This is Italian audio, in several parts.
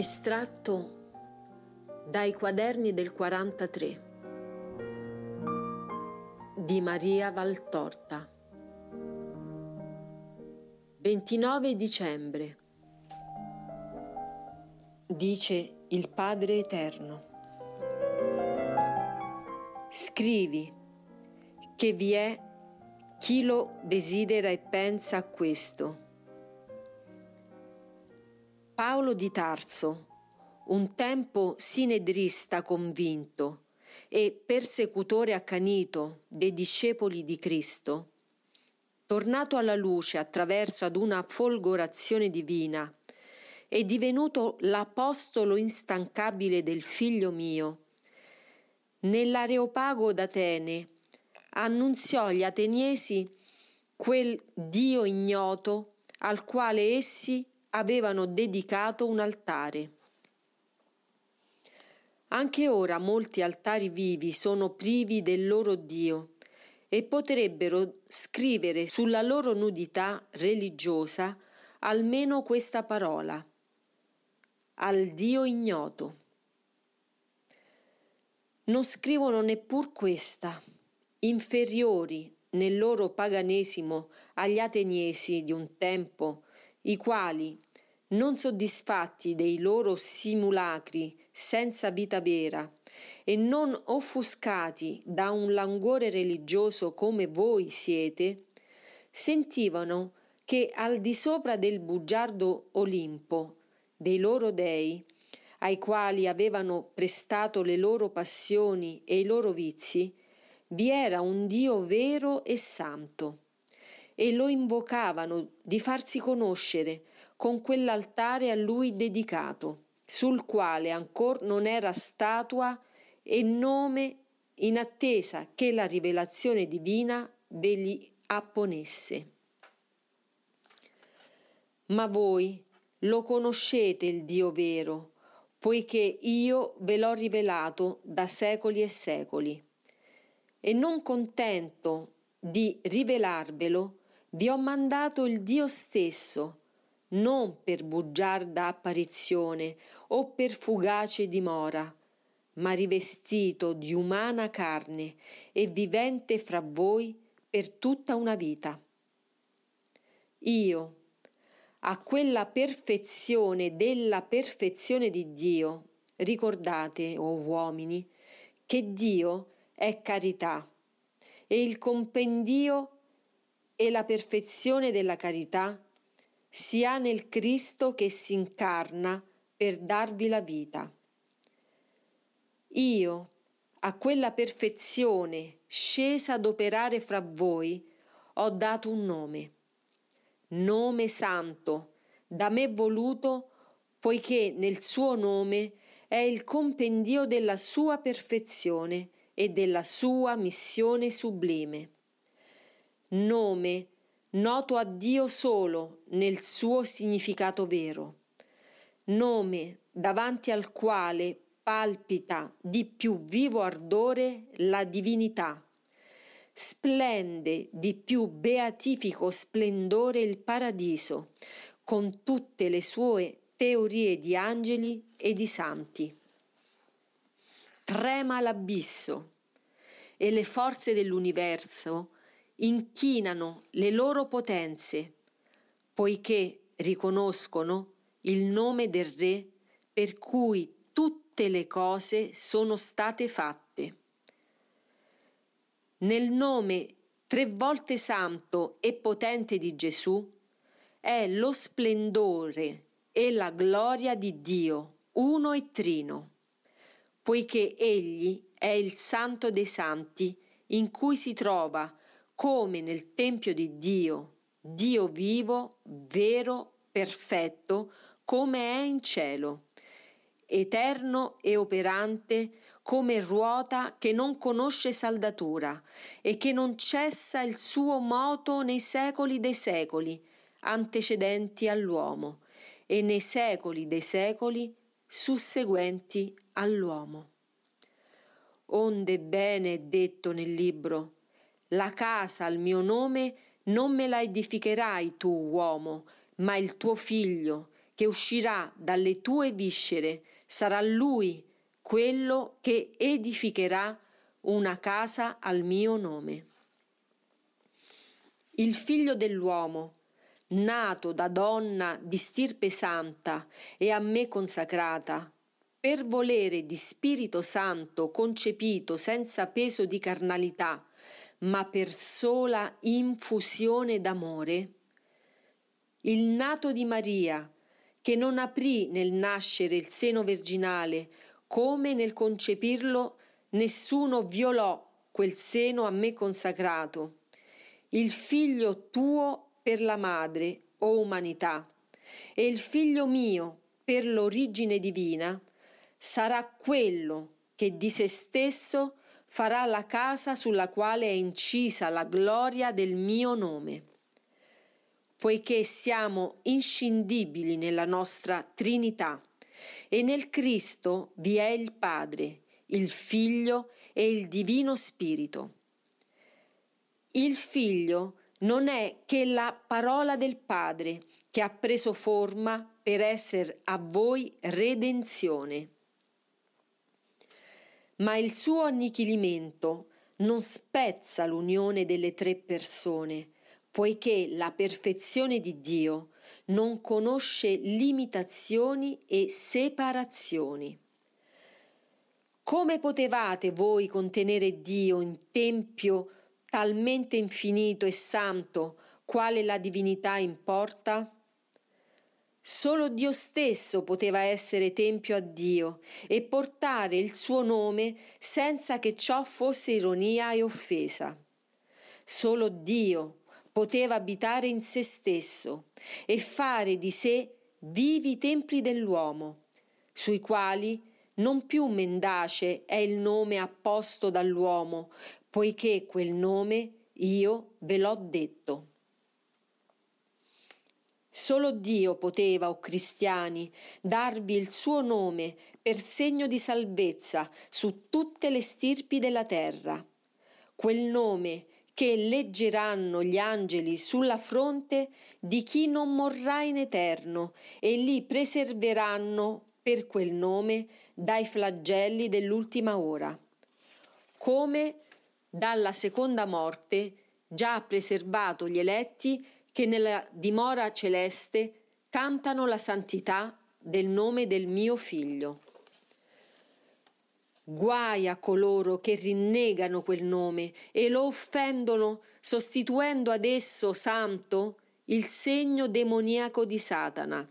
Estratto dai quaderni del 43 di Maria Valtorta. 29 dicembre Dice il Padre Eterno. Scrivi che vi è chi lo desidera e pensa a questo Paolo di Tarso, un tempo sinedrista convinto e persecutore accanito dei discepoli di Cristo, tornato alla luce attraverso ad una folgorazione divina, è divenuto l'apostolo instancabile del figlio mio. Nell'Areopago d'Atene annunziò agli ateniesi quel Dio ignoto al quale essi avevano dedicato un altare. Anche ora molti altari vivi sono privi del loro Dio e potrebbero scrivere sulla loro nudità religiosa almeno questa parola, al Dio ignoto. Non scrivono neppur questa, inferiori nel loro paganesimo agli ateniesi di un tempo, i quali, non soddisfatti dei loro simulacri senza vita vera e non offuscati da un languore religioso come voi siete, sentivano che al di sopra del bugiardo Olimpo, dei loro dei, ai quali avevano prestato le loro passioni e i loro vizi, vi era un Dio vero e santo e lo invocavano di farsi conoscere con quell'altare a lui dedicato, sul quale ancor non era statua e nome in attesa che la rivelazione divina ve li apponesse. Ma voi lo conoscete il Dio vero, poiché io ve l'ho rivelato da secoli e secoli. E non contento di rivelarvelo, vi ho mandato il Dio stesso, non per bugiarda apparizione o per fugace dimora, ma rivestito di umana carne e vivente fra voi per tutta una vita. Io, a quella perfezione della perfezione di Dio, ricordate, o oh uomini, che Dio è carità e il compendio e la perfezione della carità si ha nel Cristo che si incarna per darvi la vita. Io, a quella perfezione scesa ad operare fra voi, ho dato un nome, nome santo, da me voluto, poiché nel suo nome è il compendio della sua perfezione e della sua missione sublime nome noto a Dio solo nel suo significato vero, nome davanti al quale palpita di più vivo ardore la divinità, splende di più beatifico splendore il paradiso, con tutte le sue teorie di angeli e di santi. Trema l'abisso e le forze dell'universo inchinano le loro potenze, poiché riconoscono il nome del Re per cui tutte le cose sono state fatte. Nel nome tre volte santo e potente di Gesù è lo splendore e la gloria di Dio, uno e trino, poiché Egli è il santo dei santi in cui si trova come nel Tempio di Dio, Dio vivo, vero, perfetto, come è in cielo, eterno e operante come ruota che non conosce saldatura e che non cessa il suo moto nei secoli dei secoli, antecedenti all'uomo, e nei secoli dei secoli susseguenti all'uomo. Onde bene è detto nel libro, la casa al mio nome non me la edificherai tu, uomo, ma il tuo figlio, che uscirà dalle tue viscere, sarà lui quello che edificherà una casa al mio nome. Il figlio dell'uomo, nato da donna di stirpe santa e a me consacrata, per volere di Spirito Santo concepito senza peso di carnalità, ma per sola infusione d'amore, il nato di Maria, che non aprì nel nascere il seno virginale, come nel concepirlo nessuno violò quel seno a me consacrato, il figlio tuo per la madre, o umanità, e il figlio mio per l'origine divina, sarà quello che di se stesso farà la casa sulla quale è incisa la gloria del mio nome. Poiché siamo inscindibili nella nostra Trinità e nel Cristo vi è il Padre, il Figlio e il Divino Spirito. Il Figlio non è che la parola del Padre che ha preso forma per essere a voi redenzione ma il suo annichilimento non spezza l'unione delle tre persone, poiché la perfezione di Dio non conosce limitazioni e separazioni. Come potevate voi contenere Dio in tempio talmente infinito e santo quale la divinità importa? Solo Dio stesso poteva essere tempio a Dio e portare il suo nome senza che ciò fosse ironia e offesa. Solo Dio poteva abitare in se stesso e fare di sé vivi templi dell'uomo, sui quali non più mendace è il nome apposto dall'uomo, poiché quel nome io ve l'ho detto. Solo Dio poteva, o cristiani, darvi il suo nome per segno di salvezza su tutte le stirpi della terra. Quel nome che leggeranno gli angeli sulla fronte di chi non morrà in eterno e li preserveranno per quel nome dai flagelli dell'ultima ora. Come dalla seconda morte già ha preservato gli eletti che nella dimora celeste cantano la santità del nome del mio figlio. Guai a coloro che rinnegano quel nome e lo offendono sostituendo ad esso santo il segno demoniaco di Satana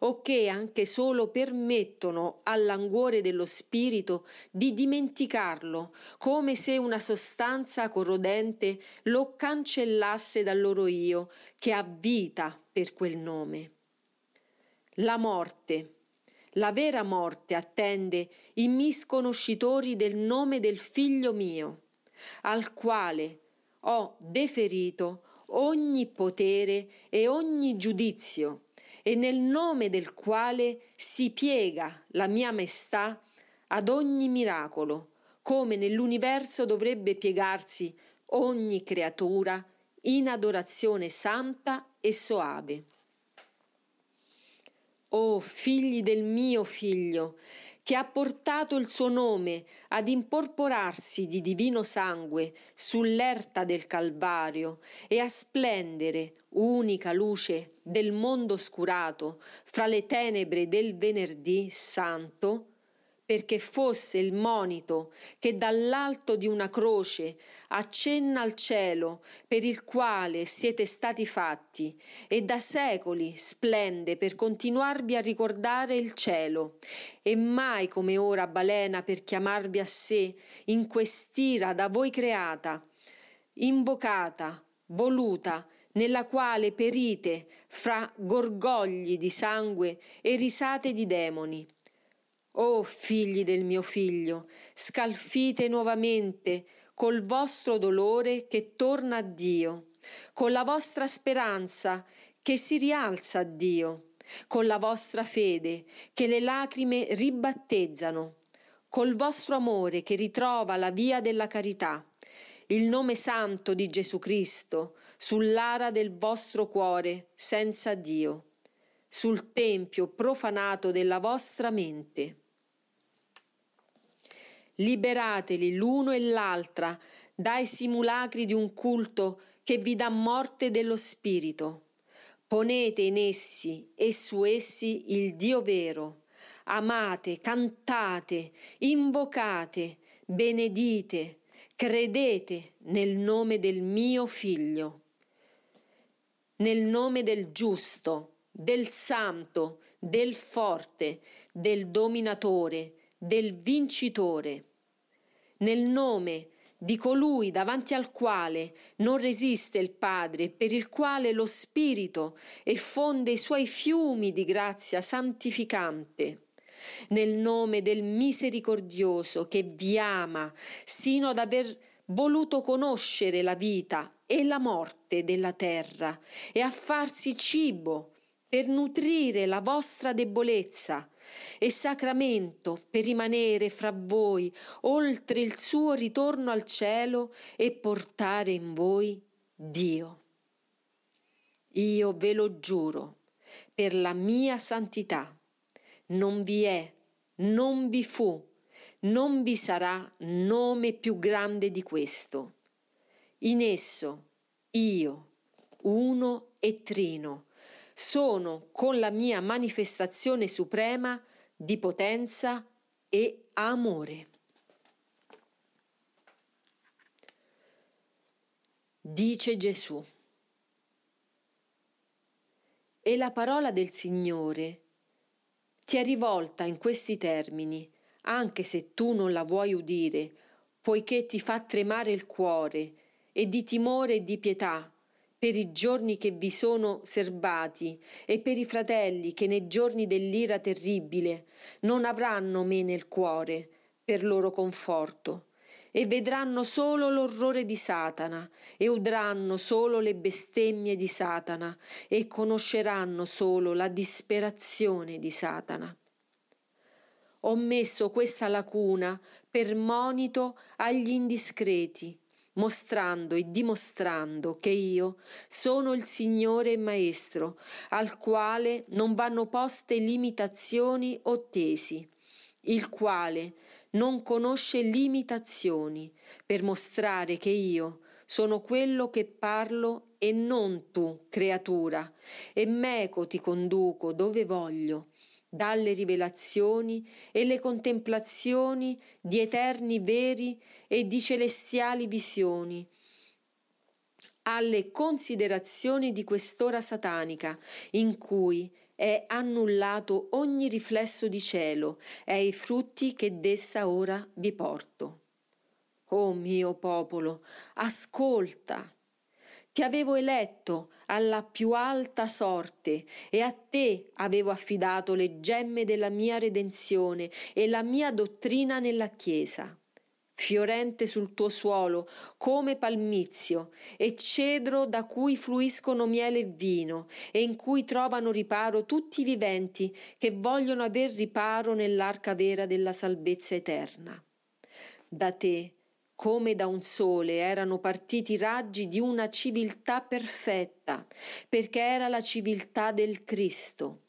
o che anche solo permettono all'anguore dello spirito di dimenticarlo, come se una sostanza corrodente lo cancellasse dal loro io, che ha vita per quel nome. La morte, la vera morte attende i misconoscitori del nome del figlio mio, al quale ho deferito ogni potere e ogni giudizio e nel nome del quale si piega la mia maestà ad ogni miracolo, come nell'universo dovrebbe piegarsi ogni creatura in adorazione santa e soave. O oh, figli del mio figlio, che ha portato il suo nome ad imporporarsi di divino sangue sull'erta del Calvario e a splendere, unica luce del mondo oscurato, fra le tenebre del venerdì santo, perché fosse il monito che dall'alto di una croce accenna al cielo per il quale siete stati fatti e da secoli splende per continuarvi a ricordare il cielo. E mai come ora balena per chiamarvi a sé in quest'ira da voi creata, invocata, voluta, nella quale perite fra gorgogli di sangue e risate di demoni Oh figli del mio figlio, scalfite nuovamente col vostro dolore che torna a Dio, con la vostra speranza che si rialza a Dio, con la vostra fede che le lacrime ribattezzano, col vostro amore che ritrova la via della carità, il nome santo di Gesù Cristo sull'ara del vostro cuore senza Dio. sul tempio profanato della vostra mente. Liberateli l'uno e l'altra dai simulacri di un culto che vi dà morte dello spirito. Ponete in essi e su essi il Dio vero. Amate, cantate, invocate, benedite, credete nel nome del mio figlio, nel nome del giusto, del santo, del forte, del dominatore, del vincitore, nel nome di colui davanti al quale non resiste il Padre, per il quale lo Spirito effonde i suoi fiumi di grazia santificante. Nel nome del misericordioso che vi ama sino ad aver voluto conoscere la vita e la morte della terra e a farsi cibo per nutrire la vostra debolezza e sacramento per rimanere fra voi oltre il suo ritorno al cielo e portare in voi Dio. Io ve lo giuro, per la mia santità, non vi è, non vi fu, non vi sarà nome più grande di questo. In esso io, uno e trino, sono con la mia manifestazione suprema di potenza e amore. Dice Gesù. E la parola del Signore ti è rivolta in questi termini, anche se tu non la vuoi udire, poiché ti fa tremare il cuore, e di timore e di pietà, per i giorni che vi sono serbati e per i fratelli che nei giorni dell'ira terribile non avranno me nel cuore per loro conforto e vedranno solo l'orrore di Satana e udranno solo le bestemmie di Satana e conosceranno solo la disperazione di Satana. Ho messo questa lacuna per monito agli indiscreti mostrando e dimostrando che io sono il Signore e Maestro, al quale non vanno poste limitazioni o tesi, il quale non conosce limitazioni, per mostrare che io sono quello che parlo e non tu, creatura, e meco ti conduco dove voglio, dalle rivelazioni e le contemplazioni di eterni veri e di celestiali visioni, alle considerazioni di quest'ora satanica, in cui è annullato ogni riflesso di cielo e ai frutti che d'essa ora vi porto. O mio popolo, ascolta. Ti avevo eletto alla più alta sorte e a te avevo affidato le gemme della mia redenzione e la mia dottrina nella Chiesa fiorente sul tuo suolo, come palmizio, e cedro da cui fluiscono miele e vino, e in cui trovano riparo tutti i viventi che vogliono aver riparo nell'arca vera della salvezza eterna. Da te, come da un sole erano partiti i raggi di una civiltà perfetta, perché era la civiltà del Cristo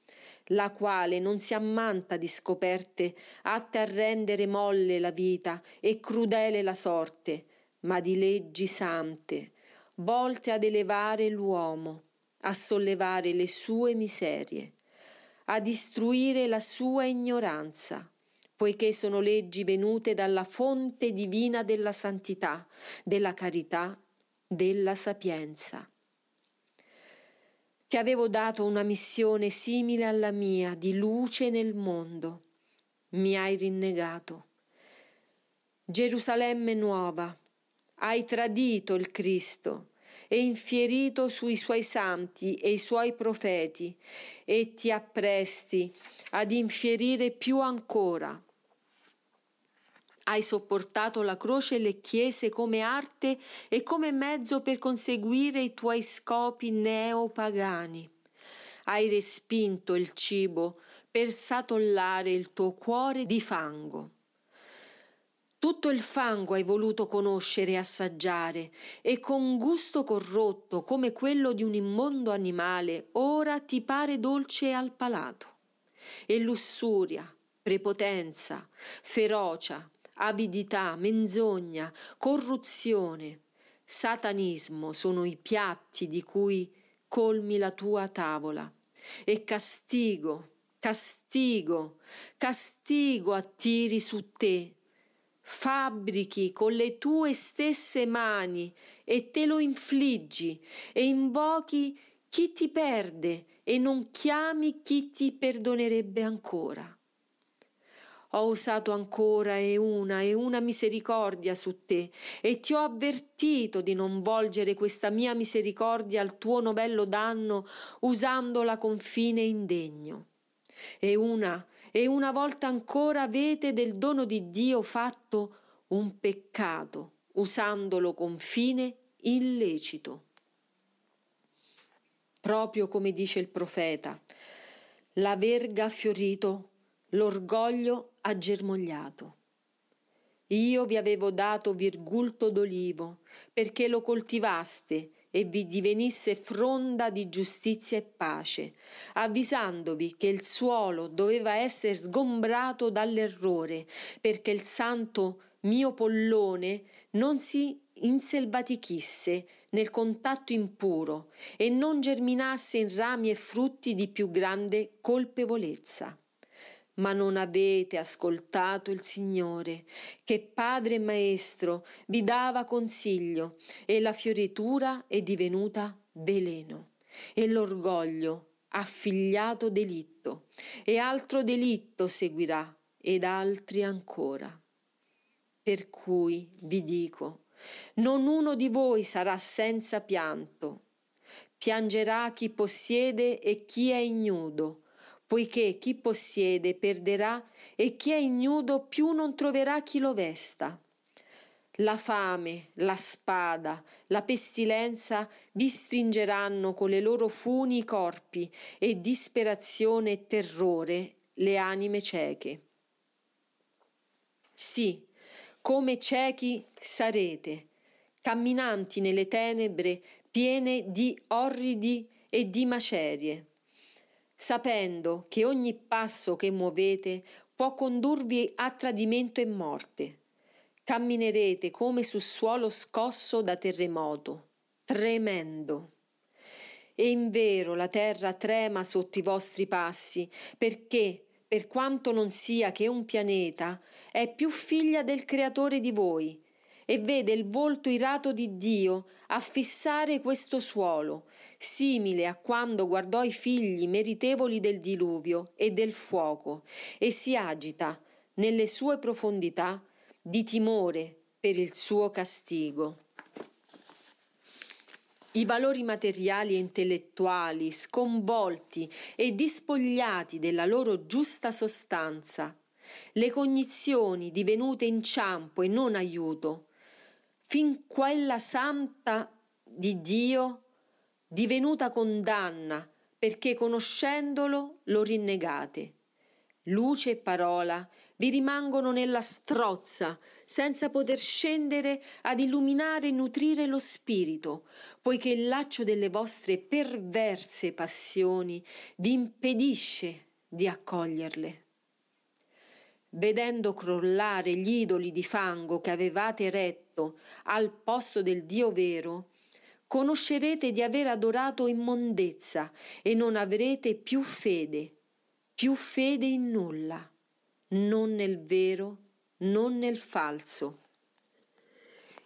la quale non si ammanta di scoperte atte a rendere molle la vita e crudele la sorte, ma di leggi sante, volte ad elevare l'uomo, a sollevare le sue miserie, a istruire la sua ignoranza, poiché sono leggi venute dalla fonte divina della santità, della carità, della sapienza. Ti avevo dato una missione simile alla mia, di luce nel mondo. Mi hai rinnegato. Gerusalemme nuova, hai tradito il Cristo e infierito sui suoi santi e i suoi profeti e ti appresti ad infierire più ancora hai sopportato la croce e le chiese come arte e come mezzo per conseguire i tuoi scopi neopagani. Hai respinto il cibo per satollare il tuo cuore di fango. Tutto il fango hai voluto conoscere e assaggiare, e con gusto corrotto come quello di un immondo animale, ora ti pare dolce al palato. E lussuria, prepotenza, ferocia, avidità, menzogna, corruzione, satanismo sono i piatti di cui colmi la tua tavola. E castigo, castigo, castigo attiri su te fabbrichi con le tue stesse mani e te lo infliggi e invochi chi ti perde e non chiami chi ti perdonerebbe ancora. Ho usato ancora e una e una misericordia su te e ti ho avvertito di non volgere questa mia misericordia al tuo novello danno usandola con fine indegno. E una e una volta ancora avete del dono di Dio fatto un peccato, usandolo con fine illecito. Proprio come dice il profeta, la verga ha fiorito, l'orgoglio germogliato. Io vi avevo dato virgulto d'olivo, perché lo coltivaste e vi divenisse fronda di giustizia e pace, avvisandovi che il suolo doveva essere sgombrato dall'errore, perché il santo mio pollone non si inselvatichisse nel contatto impuro e non germinasse in rami e frutti di più grande colpevolezza ma non avete ascoltato il Signore, che Padre e Maestro vi dava consiglio, e la fioritura è divenuta veleno, e l'orgoglio ha figliato delitto, e altro delitto seguirà, ed altri ancora. Per cui vi dico, non uno di voi sarà senza pianto. Piangerà chi possiede e chi è ignudo, poiché chi possiede perderà e chi è ignudo più non troverà chi lo vesta. La fame, la spada, la pestilenza vi stringeranno con le loro funi i corpi e disperazione e terrore le anime cieche. Sì, come ciechi sarete, camminanti nelle tenebre piene di orridi e di macerie sapendo che ogni passo che muovete può condurvi a tradimento e morte. Camminerete come su suolo scosso da terremoto, tremendo. E in vero la terra trema sotto i vostri passi, perché, per quanto non sia che un pianeta, è più figlia del Creatore di voi, e vede il volto irato di Dio affissare questo suolo, simile a quando guardò i figli meritevoli del diluvio e del fuoco, e si agita nelle sue profondità di timore per il suo castigo. I valori materiali e intellettuali sconvolti e dispogliati della loro giusta sostanza, le cognizioni divenute inciampo e non aiuto, fin quella santa di Dio divenuta condanna perché conoscendolo lo rinnegate. Luce e parola vi rimangono nella strozza, senza poter scendere ad illuminare e nutrire lo spirito, poiché il laccio delle vostre perverse passioni vi impedisce di accoglierle vedendo crollare gli idoli di fango che avevate eretto al posto del Dio vero, conoscerete di aver adorato immondezza e non avrete più fede, più fede in nulla, non nel vero, non nel falso.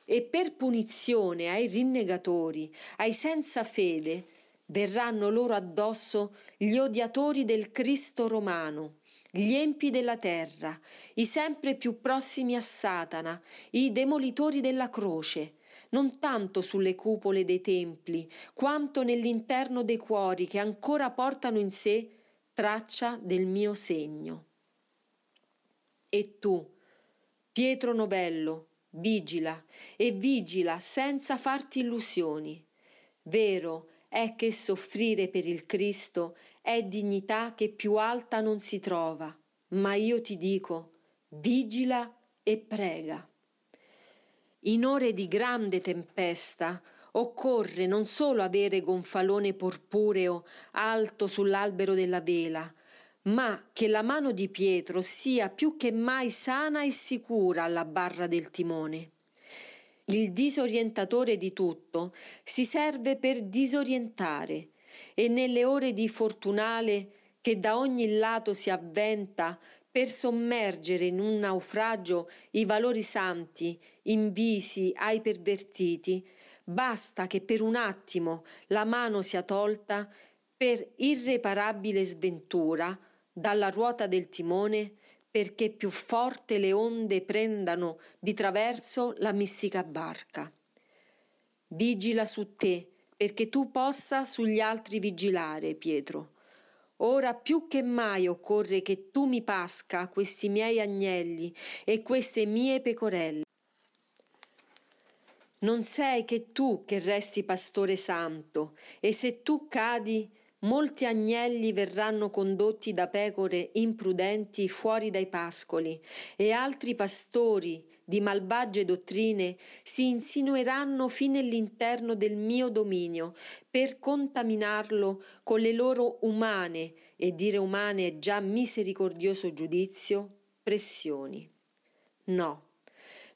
E per punizione ai rinnegatori, ai senza fede, verranno loro addosso gli odiatori del Cristo romano, gli empi della terra, i sempre più prossimi a Satana, i demolitori della croce, non tanto sulle cupole dei templi, quanto nell'interno dei cuori che ancora portano in sé traccia del mio segno. E tu, Pietro Novello, vigila e vigila senza farti illusioni. Vero è che soffrire per il Cristo è dignità che più alta non si trova, ma io ti dico, vigila e prega. In ore di grande tempesta occorre non solo avere gonfalone porpureo alto sull'albero della vela, ma che la mano di Pietro sia più che mai sana e sicura alla barra del timone. Il disorientatore di tutto si serve per disorientare. E nelle ore di fortunale che da ogni lato si avventa per sommergere in un naufragio i valori santi invisi ai pervertiti, basta che per un attimo la mano sia tolta per irreparabile sventura dalla ruota del timone perché più forte le onde prendano di traverso la mistica barca. Vigila su te, perché tu possa sugli altri vigilare, Pietro. Ora più che mai occorre che tu mi pasca questi miei agnelli e queste mie pecorelle. Non sei che tu che resti pastore santo, e se tu cadi, molti agnelli verranno condotti da pecore imprudenti fuori dai pascoli e altri pastori di malvagie dottrine si insinueranno fin nell'interno del mio dominio per contaminarlo con le loro umane, e dire umane è già misericordioso giudizio, pressioni. No,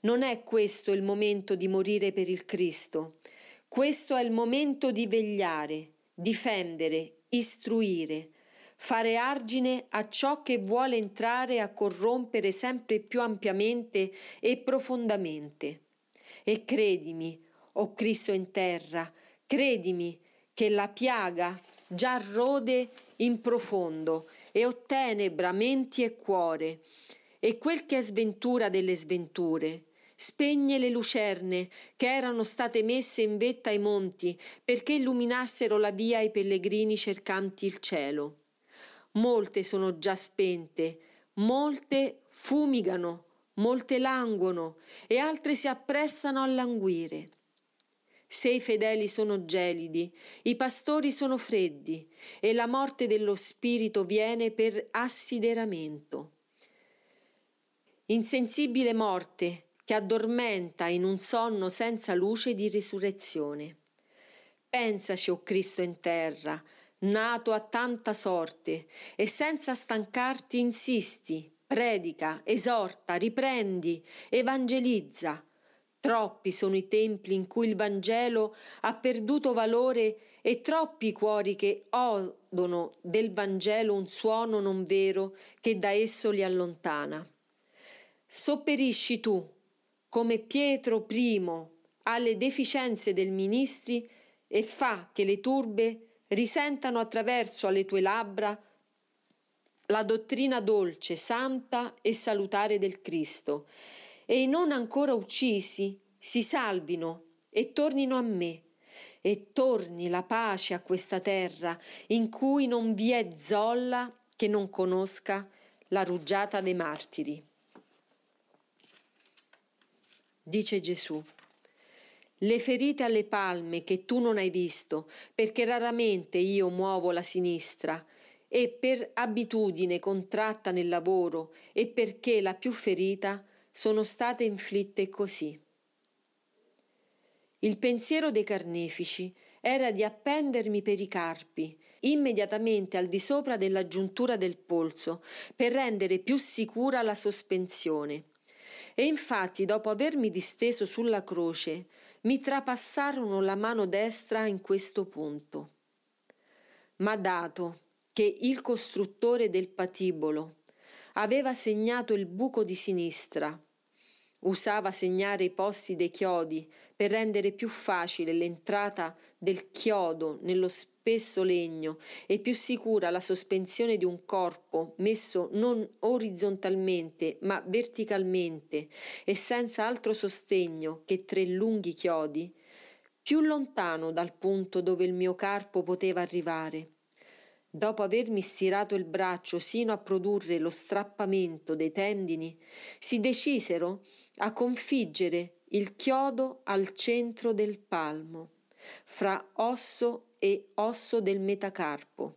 non è questo il momento di morire per il Cristo, questo è il momento di vegliare, difendere, istruire, fare argine a ciò che vuole entrare a corrompere sempre più ampiamente e profondamente. E credimi, o oh Cristo in terra, credimi che la piaga già rode in profondo e ottenebra menti e cuore, e quel che è sventura delle sventure, spegne le lucerne che erano state messe in vetta ai monti perché illuminassero la via ai pellegrini cercanti il cielo. Molte sono già spente, molte fumigano, molte languono e altre si apprestano a languire. Se i fedeli sono gelidi, i pastori sono freddi e la morte dello spirito viene per assideramento. Insensibile morte, che addormenta in un sonno senza luce di risurrezione. Pensaci, o oh Cristo in terra, nato a tanta sorte, e senza stancarti insisti, predica, esorta, riprendi, evangelizza. Troppi sono i templi in cui il Vangelo ha perduto valore e troppi cuori che odono del Vangelo un suono non vero che da esso li allontana. Sopperisci tu, come Pietro I alle deficienze del ministri e fa che le turbe risentano attraverso alle tue labbra la dottrina dolce, santa e salutare del Cristo, e i non ancora uccisi si salvino e tornino a me, e torni la pace a questa terra in cui non vi è zolla che non conosca la rugiada dei martiri dice Gesù. Le ferite alle palme che tu non hai visto, perché raramente io muovo la sinistra, e per abitudine contratta nel lavoro, e perché la più ferita sono state inflitte così. Il pensiero dei carnefici era di appendermi per i carpi, immediatamente al di sopra della giuntura del polso, per rendere più sicura la sospensione e infatti, dopo avermi disteso sulla croce, mi trapassarono la mano destra in questo punto. Ma dato che il costruttore del patibolo aveva segnato il buco di sinistra, usava segnare i posti dei chiodi per rendere più facile l'entrata del chiodo nello spesso legno e più sicura la sospensione di un corpo messo non orizzontalmente ma verticalmente e senza altro sostegno che tre lunghi chiodi, più lontano dal punto dove il mio carpo poteva arrivare. Dopo avermi stirato il braccio sino a produrre lo strappamento dei tendini, si decisero a configgere il chiodo al centro del palmo, fra osso e osso del metacarpo.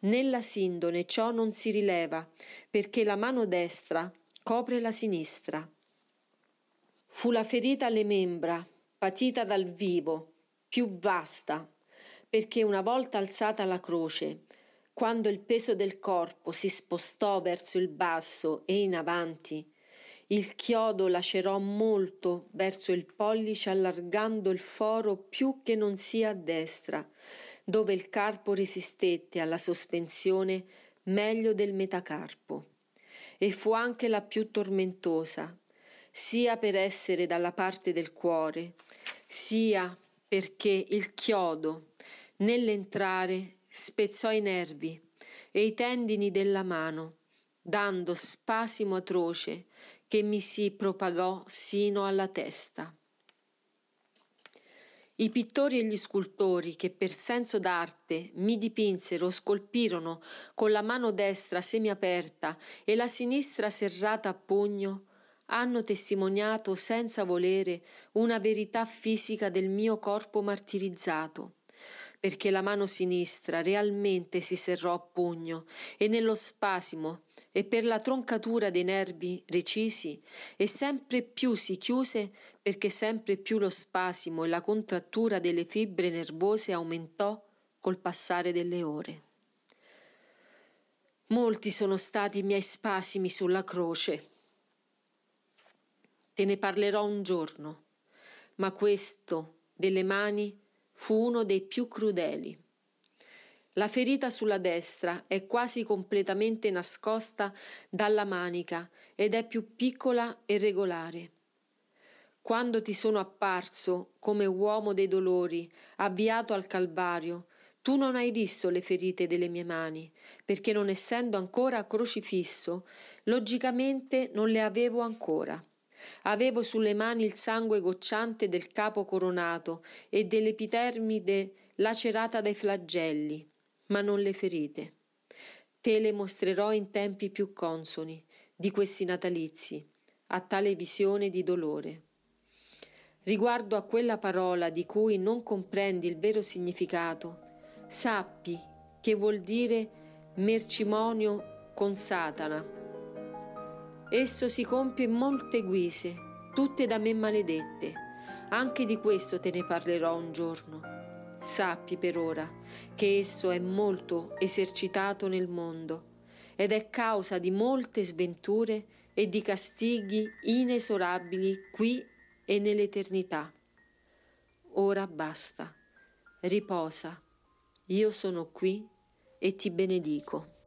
Nella sindone ciò non si rileva, perché la mano destra copre la sinistra. Fu la ferita alle membra, patita dal vivo, più vasta, perché una volta alzata la croce, quando il peso del corpo si spostò verso il basso e in avanti, il chiodo lacerò molto verso il pollice allargando il foro più che non sia a destra, dove il carpo resistette alla sospensione meglio del metacarpo. E fu anche la più tormentosa, sia per essere dalla parte del cuore, sia perché il chiodo, nell'entrare, spezzò i nervi e i tendini della mano, dando spasimo atroce che mi si propagò sino alla testa. I pittori e gli scultori che per senso d'arte mi dipinsero o scolpirono con la mano destra semiaperta e la sinistra serrata a pugno, hanno testimoniato senza volere una verità fisica del mio corpo martirizzato perché la mano sinistra realmente si serrò a pugno e nello spasimo e per la troncatura dei nervi recisi e sempre più si chiuse perché sempre più lo spasimo e la contrattura delle fibre nervose aumentò col passare delle ore. Molti sono stati i miei spasimi sulla croce. Te ne parlerò un giorno, ma questo delle mani fu uno dei più crudeli. La ferita sulla destra è quasi completamente nascosta dalla manica ed è più piccola e regolare. Quando ti sono apparso come uomo dei dolori, avviato al Calvario, tu non hai visto le ferite delle mie mani, perché non essendo ancora crocifisso, logicamente non le avevo ancora. Avevo sulle mani il sangue gocciante del capo coronato e dell'epitermide lacerata dai flagelli, ma non le ferite. Te le mostrerò in tempi più consoni di questi natalizi, a tale visione di dolore. Riguardo a quella parola di cui non comprendi il vero significato, sappi che vuol dire mercimonio con Satana Esso si compie in molte guise, tutte da me maledette. Anche di questo te ne parlerò un giorno. Sappi per ora che esso è molto esercitato nel mondo ed è causa di molte sventure e di castighi inesorabili qui e nell'eternità. Ora basta, riposa, io sono qui e ti benedico.